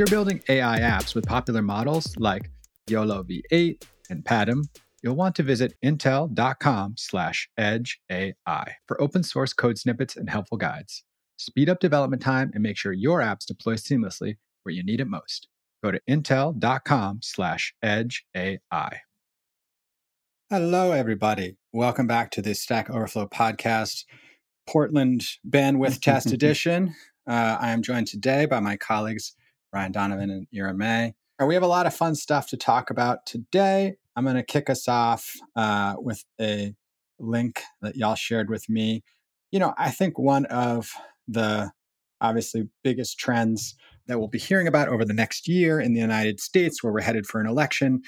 you're building AI apps with popular models like YOLO V8 and Padam, you'll want to visit intel.com slash edge AI for open source code snippets and helpful guides. Speed up development time and make sure your apps deploy seamlessly where you need it most. Go to intel.com slash edge AI. Hello, everybody. Welcome back to the Stack Overflow podcast, Portland Bandwidth Test Edition. Uh, I am joined today by my colleagues, Ryan Donovan and Eira May. And we have a lot of fun stuff to talk about today. I'm going to kick us off uh, with a link that y'all shared with me. You know, I think one of the obviously biggest trends that we'll be hearing about over the next year in the United States, where we're headed for an election,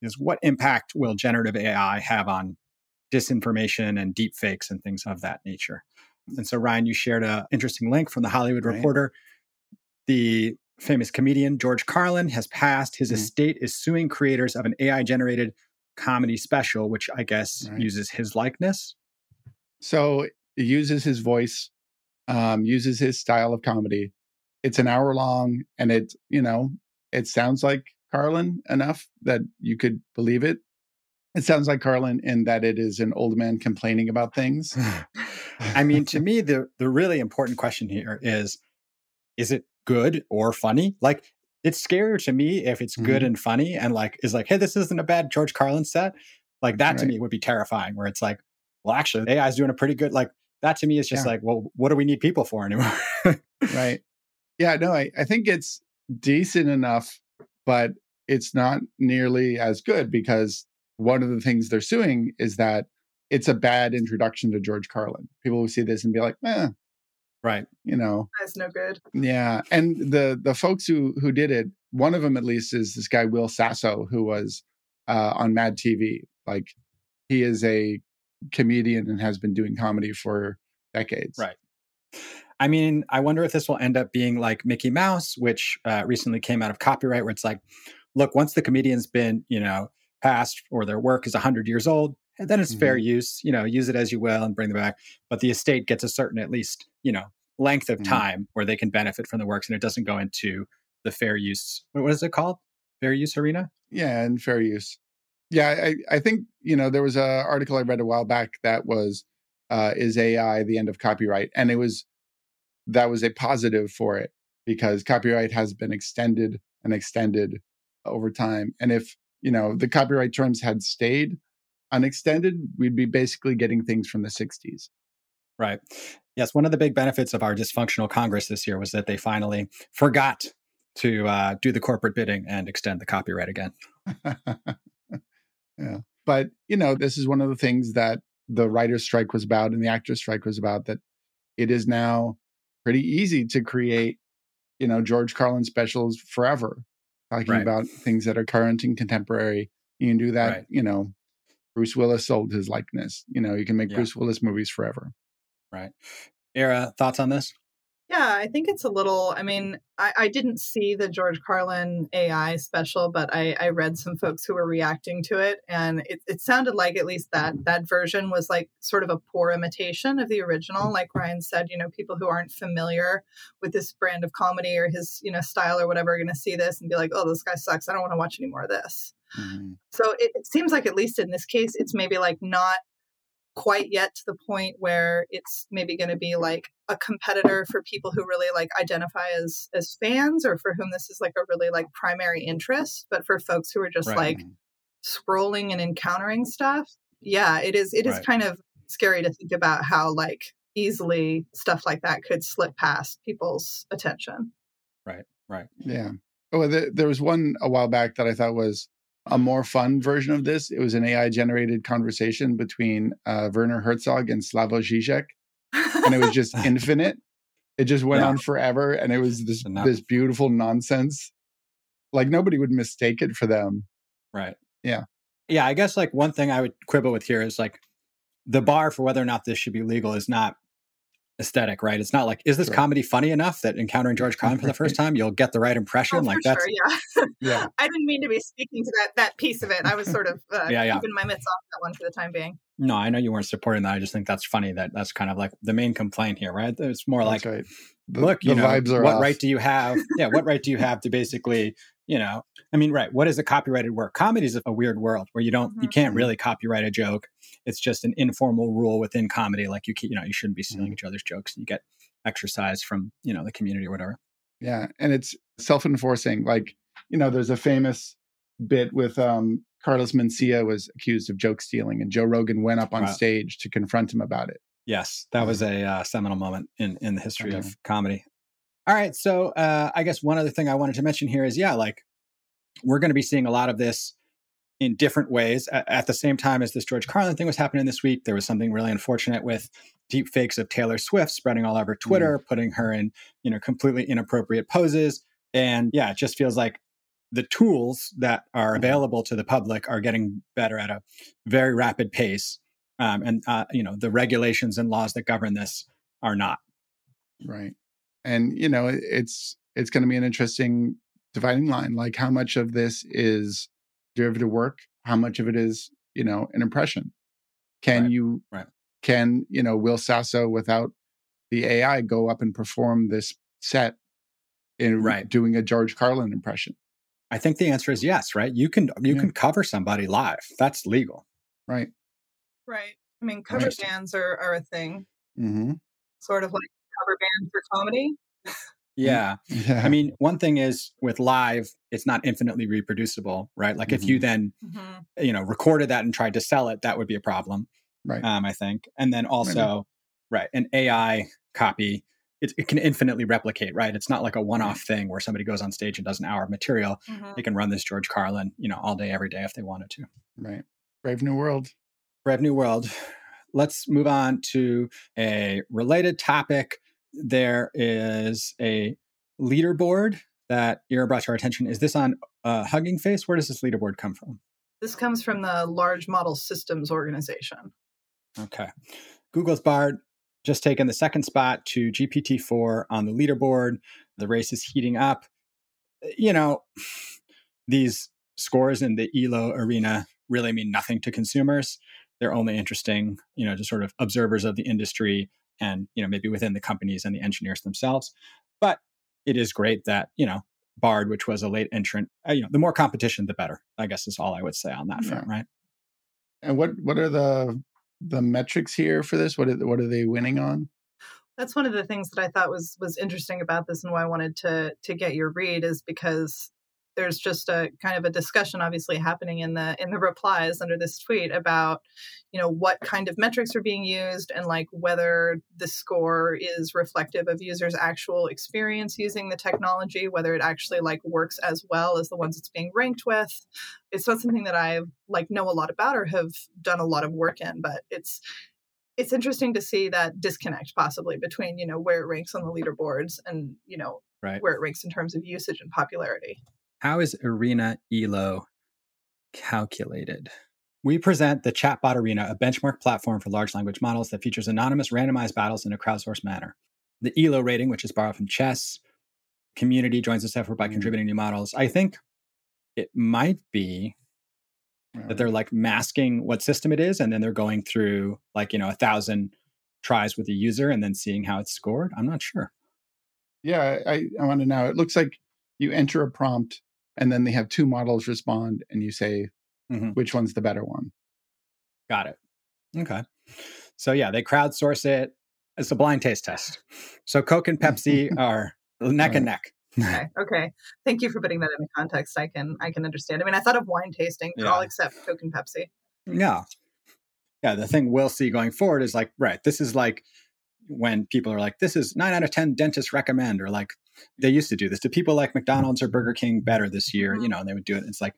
is what impact will generative AI have on disinformation and deep fakes and things of that nature. And so, Ryan, you shared an interesting link from the Hollywood right. Reporter. The famous comedian George Carlin has passed. His mm-hmm. estate is suing creators of an AI generated comedy special, which I guess right. uses his likeness. So it uses his voice, um, uses his style of comedy. It's an hour long and it, you know, it sounds like Carlin enough that you could believe it. It sounds like Carlin in that it is an old man complaining about things. I mean, to me, the the really important question here is is it good or funny? Like it's scarier to me if it's good mm-hmm. and funny and like is like, hey, this isn't a bad George Carlin set. Like that right. to me would be terrifying, where it's like, well, actually, AI is doing a pretty good like that to me is just yeah. like, well, what do we need people for anymore? right. Yeah, no, I, I think it's decent enough, but it's not nearly as good because one of the things they're suing is that it's a bad introduction to George Carlin. People will see this and be like, eh, Right. You know. That's no good. Yeah. And the the folks who who did it, one of them at least is this guy Will Sasso, who was uh, on Mad TV. Like he is a comedian and has been doing comedy for decades. Right. I mean, I wonder if this will end up being like Mickey Mouse, which uh, recently came out of copyright, where it's like, look, once the comedian's been, you know, passed or their work is 100 years old, then it's mm-hmm. fair use you know use it as you will and bring them back but the estate gets a certain at least you know length of mm-hmm. time where they can benefit from the works and it doesn't go into the fair use what is it called? Fair use arena? Yeah and fair use. Yeah i, I think you know there was a article i read a while back that was uh, is ai the end of copyright? And it was that was a positive for it because copyright has been extended and extended over time. And if you know the copyright terms had stayed unextended, we'd be basically getting things from the 60s. Right. Yes. One of the big benefits of our dysfunctional Congress this year was that they finally forgot to uh, do the corporate bidding and extend the copyright again. yeah. But, you know, this is one of the things that the writer's strike was about and the actor's strike was about that it is now pretty easy to create, you know, George Carlin specials forever, talking right. about things that are current and contemporary. You can do that, right. you know, Bruce Willis sold his likeness. You know, you can make yeah. Bruce Willis movies forever. Right. Eira, thoughts on this? Yeah, I think it's a little. I mean, I, I didn't see the George Carlin AI special, but I, I read some folks who were reacting to it, and it, it sounded like at least that that version was like sort of a poor imitation of the original. Like Ryan said, you know, people who aren't familiar with this brand of comedy or his you know style or whatever are going to see this and be like, "Oh, this guy sucks. I don't want to watch any more of this." Mm-hmm. So it, it seems like, at least in this case, it's maybe like not quite yet to the point where it's maybe going to be like a competitor for people who really like identify as as fans or for whom this is like a really like primary interest but for folks who are just right. like scrolling and encountering stuff yeah it is it is right. kind of scary to think about how like easily stuff like that could slip past people's attention right right yeah oh there was one a while back that i thought was a more fun version of this. It was an AI generated conversation between uh, Werner Herzog and Slavoj Žižek, and it was just infinite. It just went yeah. on forever, and it was this this beautiful nonsense. Like nobody would mistake it for them. Right. Yeah. Yeah. I guess like one thing I would quibble with here is like the bar for whether or not this should be legal is not aesthetic, right? It's not like, is this sure. comedy funny enough that encountering George Carlin for the first time, you'll get the right impression? Oh, like that's sure, yeah. yeah. I didn't mean to be speaking to that that piece of it. I was sort of uh, yeah, yeah. keeping my mitts off that one for the time being. No, I know you weren't supporting that. I just think that's funny that that's kind of like the main complaint here, right? It's more That's like, right. The, look, the you know, vibes are what off. right do you have? yeah, what right do you have to basically, you know, I mean, right? What is a copyrighted work? Comedy is a weird world where you don't, you Mhm. can't really copyright a joke. It's just an informal rule within comedy. Like you, you know, you shouldn't be stealing Mhm. each other's jokes. You get exercise from, you know, the community or whatever. Yeah, and it's self-enforcing. Like you know, there's a famous bit with um, Carlos Mencia was accused of joke stealing, and Joe Rogan went up on Wow. stage to confront him about it. Yes, that was a uh, seminal moment in in the history Okay. of comedy. All right, so uh, I guess one other thing I wanted to mention here is yeah, like we're going to be seeing a lot of this in different ways at, at the same time as this George Carlin thing was happening this week. There was something really unfortunate with deep fakes of Taylor Swift spreading all over Twitter, putting her in you know completely inappropriate poses, and yeah, it just feels like the tools that are Mhm. available to the public are getting better at a very rapid pace um, and uh, you know the regulations and laws that govern this are not Right. And you know, it's it's going to be an interesting dividing line. Like how much of this is derivative work? How much of it is you know an impression? Can Right, you right. can you know Will Sasso without the AI go up and perform this set in Right. doing a George Carlin impression? i think the answer is yes right you can you Yeah. can cover somebody live that's legal Right. Right. I mean, cover bands are, are a thing, mm-hmm. sort of like cover band for comedy. yeah Yeah. i mean one thing is with live it's not infinitely reproducible right like if you then Mhm. you know recorded that and tried to sell it that would be a problem right. um i think and then also right an ai copy it, it can infinitely replicate right it's not like a one-off thing where somebody goes on stage and does an hour of material Mhm. they can run this george carlin you know all day every day if they wanted to right. Brave New World. Brave New World. Let's move on to a related topic. There is a leaderboard that Eira brought to our attention. Is this on uh, Hugging Face? Where does this leaderboard come from? This comes from the Large Model Systems Organization. Okay. Google's Bard just taken the second spot to GPT-4 on the leaderboard. The race is heating up. You know, these scores in the ELO arena really mean nothing to consumers. They're only interesting, you know, to sort of observers of the industry and, you know, maybe within the companies and the engineers themselves. But it is great that, you know, Bard, which was a late entrant, uh, you know, the more competition, the better, I guess is all I would say on that front, right? And what what are the the metrics here for this? What are what are they winning on? That's one of the things that I thought was was interesting about this and why I wanted to to get your read is because there's just a kind of a discussion obviously happening in the in the replies under this tweet about you know what kind of metrics are being used and like whether the score is reflective of users actual experience using the technology whether it actually like works as well as the ones it's being ranked with it's not something that i like know a lot about or have done a lot of work in but it's it's interesting to see that disconnect possibly between you know where it ranks on the leaderboards and you know Right. where it ranks in terms of usage and popularity How is Arena ELO calculated? We present the Chatbot Arena, a benchmark platform for large language models that features anonymous randomized battles in a crowdsourced manner. The ELO rating, which is borrowed from chess, community joins this effort by Mm. contributing new models. I think it might be that they're like masking what system it is, and then they're going through like, you know, a thousand tries with the user and then seeing how it's scored. I'm not sure. Yeah, I, I want to know. It looks like you enter a prompt and then they have two models respond and you say Mhm. which one's the better one. Got it. Okay. So yeah, they crowdsource it. It's a blind taste test. So Coke and Pepsi are neck and neck. okay okay thank you for putting that into context i can i can understand i mean i thought of wine tasting but Yeah. all except coke and pepsi Yeah. Yeah. The thing we'll see going forward is like, right, this is like when people are like, this is nine out of 10 dentists recommend, or like they used to do this. Do people like McDonald's or Burger King better this year? You Mhm. know, and they would do it. It's like,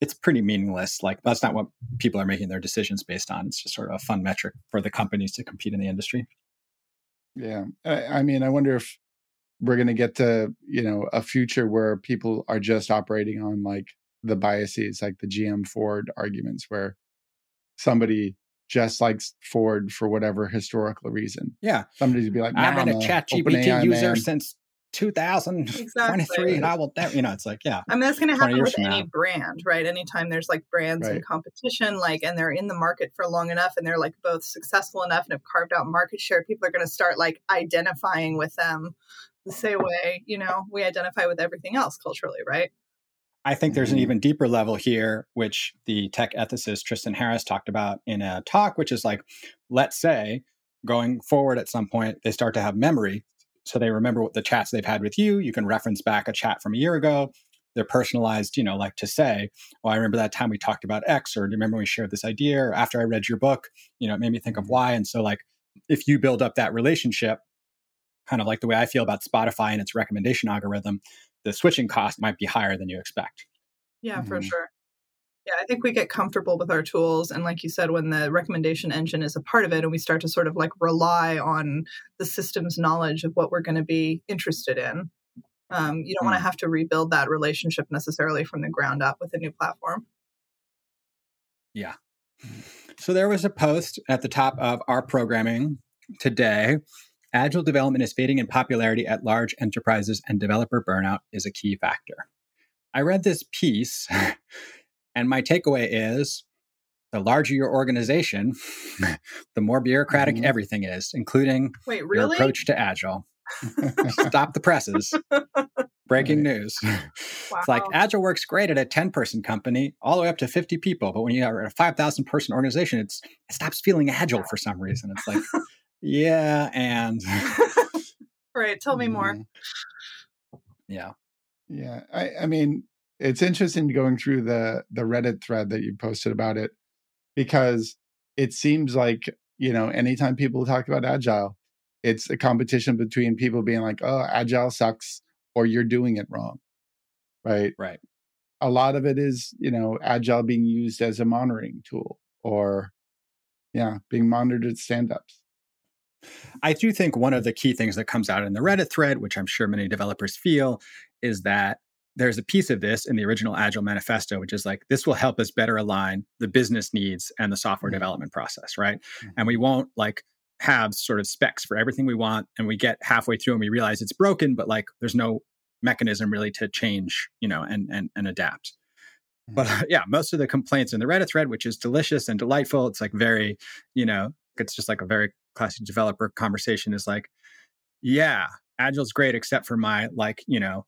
it's pretty meaningless. Like, that's not what people are making their decisions based on. It's just sort of a fun metric for the companies to compete in the industry. Yeah. I, I mean, I wonder if we're going to get to, you know, a future where people are just operating on like the biases, like the GM Ford arguments, where somebody just likes Ford for whatever historical reason. Yeah. Somebody's be like, I've "Nah, been I'm a ChatGPT user man." since 2023 Exactly. and I will never, you know, it's like, yeah. I mean, that's going to happen with any now. brand, right? Anytime there's like brands in Right. competition, like, and they're in the market for long enough and they're like both successful enough and have carved out market share, people are going to start like identifying with them the same way, you know, we identify with everything else culturally, right? I think there's an Mhm. even deeper level here, which the tech ethicist Tristan Harris talked about in a talk, which is like, let's say going forward at some point, they start to have memory. So they remember what the chats they've had with you. You can reference back a chat from a year ago. They're personalized, you know, like to say, oh, I remember that time we talked about X, or do you remember when we shared this idea? Or after I read your book, you know, it made me think of Y. And so, like, if you build up that relationship, kind of like the way I feel about Spotify and its recommendation algorithm, the switching cost might be higher than you expect. Yeah, for Mhm. sure. Yeah, I think we get comfortable with our tools. And like you said, when the recommendation engine is a part of it and we start to sort of like rely on the system's knowledge of what we're going to be interested in, um, you don't want to Mm. have to rebuild that relationship necessarily from the ground up with a new platform. Yeah. So there was a post at the top of our programming today. Agile development is fading in popularity at large enterprises, and developer burnout is a key factor. I read this piece, and my takeaway is the larger your organization, the more bureaucratic Mhm. everything is, including Wait, your approach to Agile. Stop the presses. Breaking news. It's like Agile works great at a 10 person company, all the way up to 50 people. But when you are at a 5,000 person organization, it's, it stops feeling agile for some reason. It's like, yeah, and Right, tell me more. Mhm. yeah. Yeah, I, I mean, it's interesting going through the the Reddit thread that you posted about it because it seems like you know anytime people talk about agile, it's a competition between people being like, "Oh, agile sucks," or "You're doing it wrong," right? Right. A lot of it is you know agile being used as a monitoring tool or yeah, being monitored at stand-ups. I do think one of the key things that comes out in the Reddit thread, which I'm sure many developers feel, is that there's a piece of this in the original Agile manifesto, which is like, this will help us better align the business needs and the software Mhm. development process, right? And mm-hmm. we won't like have sort of specs for everything we want. And we get halfway through and we realize it's broken, but like there's no mechanism really to change, you know, and and and adapt. But mm-hmm. uh, yeah, most of the complaints in the Reddit thread, which is delicious and delightful, it's like very, you know, it's just like a very classic developer conversation is like, yeah, Agile's great, except for my like, you know,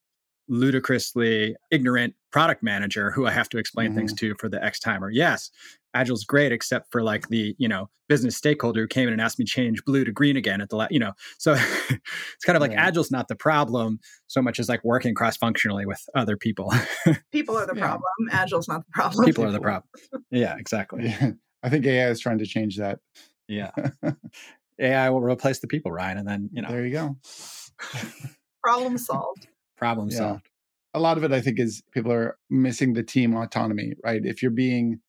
ludicrously ignorant product manager who I have to explain things mm-hmm. to for the X timer. Yes, Agile's great, except for like the, you know, business stakeholder who came in and asked me to change blue to green again at the, la- you know, so it's kind of like Right. Agile's not the problem so much as like working cross functionally with other people. People are the Yeah. problem. Agile's not the problem. people are the problem. Yeah, exactly. Yeah, I think AI is trying to change that. Yeah. AI will replace the people, Ryan, and then, you know, there you go. problem solved. Problem Yeah. solved. a lot of it i think is people are missing the team autonomy right if you're being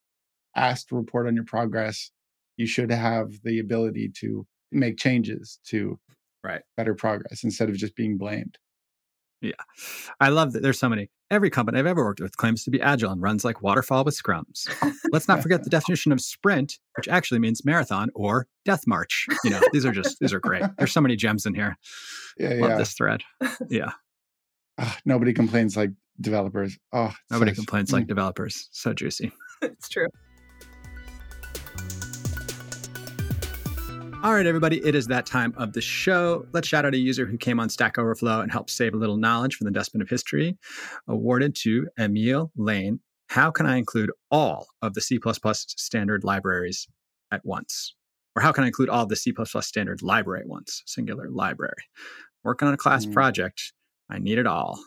asked to report on your progress you should have the ability to make changes to Right. better progress instead of just being blamed Yeah. I love that there's so many. Every company I've ever worked with claims to be agile and runs like waterfall with scrums. Let's not forget the definition of sprint, which actually means marathon or death march. You know, these are just these are great. There's so many gems in here. yeah Love yeah this thread. Yeah. Ah, nobody complains like developers oh Nobody such- complains like developers. So juicy. it's true. All right, everybody, it is that time of the show. Let's shout out a user who came on Stack Overflow and helped save a little knowledge from the dustbin of history. Awarded to Emil Laine. How can I include all of the C standard libraries at once? Or how can I include all of the C standard library at once? Singular library. Working on a class Mm. project. I need it all.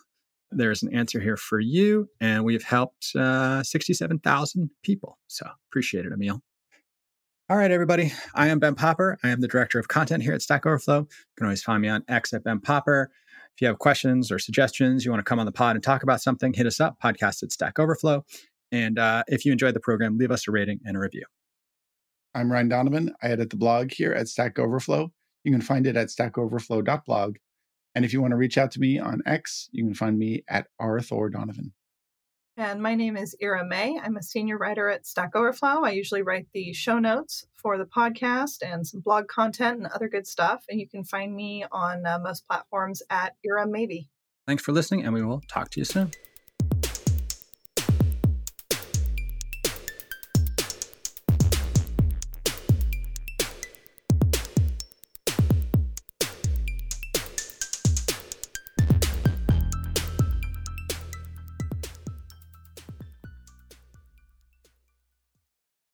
There's an answer here for you, and we've helped uh, 67,000 people. So appreciate it, Emil. All right, everybody. I am Ben Popper. I am the director of content here at Stack Overflow. You can always find me on X at Ben Popper. If you have questions or suggestions, you want to come on the pod and talk about something, hit us up, podcast at Stack Overflow. And uh, if you enjoyed the program, leave us a rating and a review. i'm ryan donovan i edit the blog here at stack overflow you can find it at stackoverflow.blog and if you want to reach out to me on x you can find me at r thor donovan And my name is Eira May. I'm a senior writer at Stack Overflow. I usually write the show notes for the podcast and some blog content and other good stuff. And you can find me on uh, most platforms at Ira Maybe. Thanks for listening, and we will talk to you soon.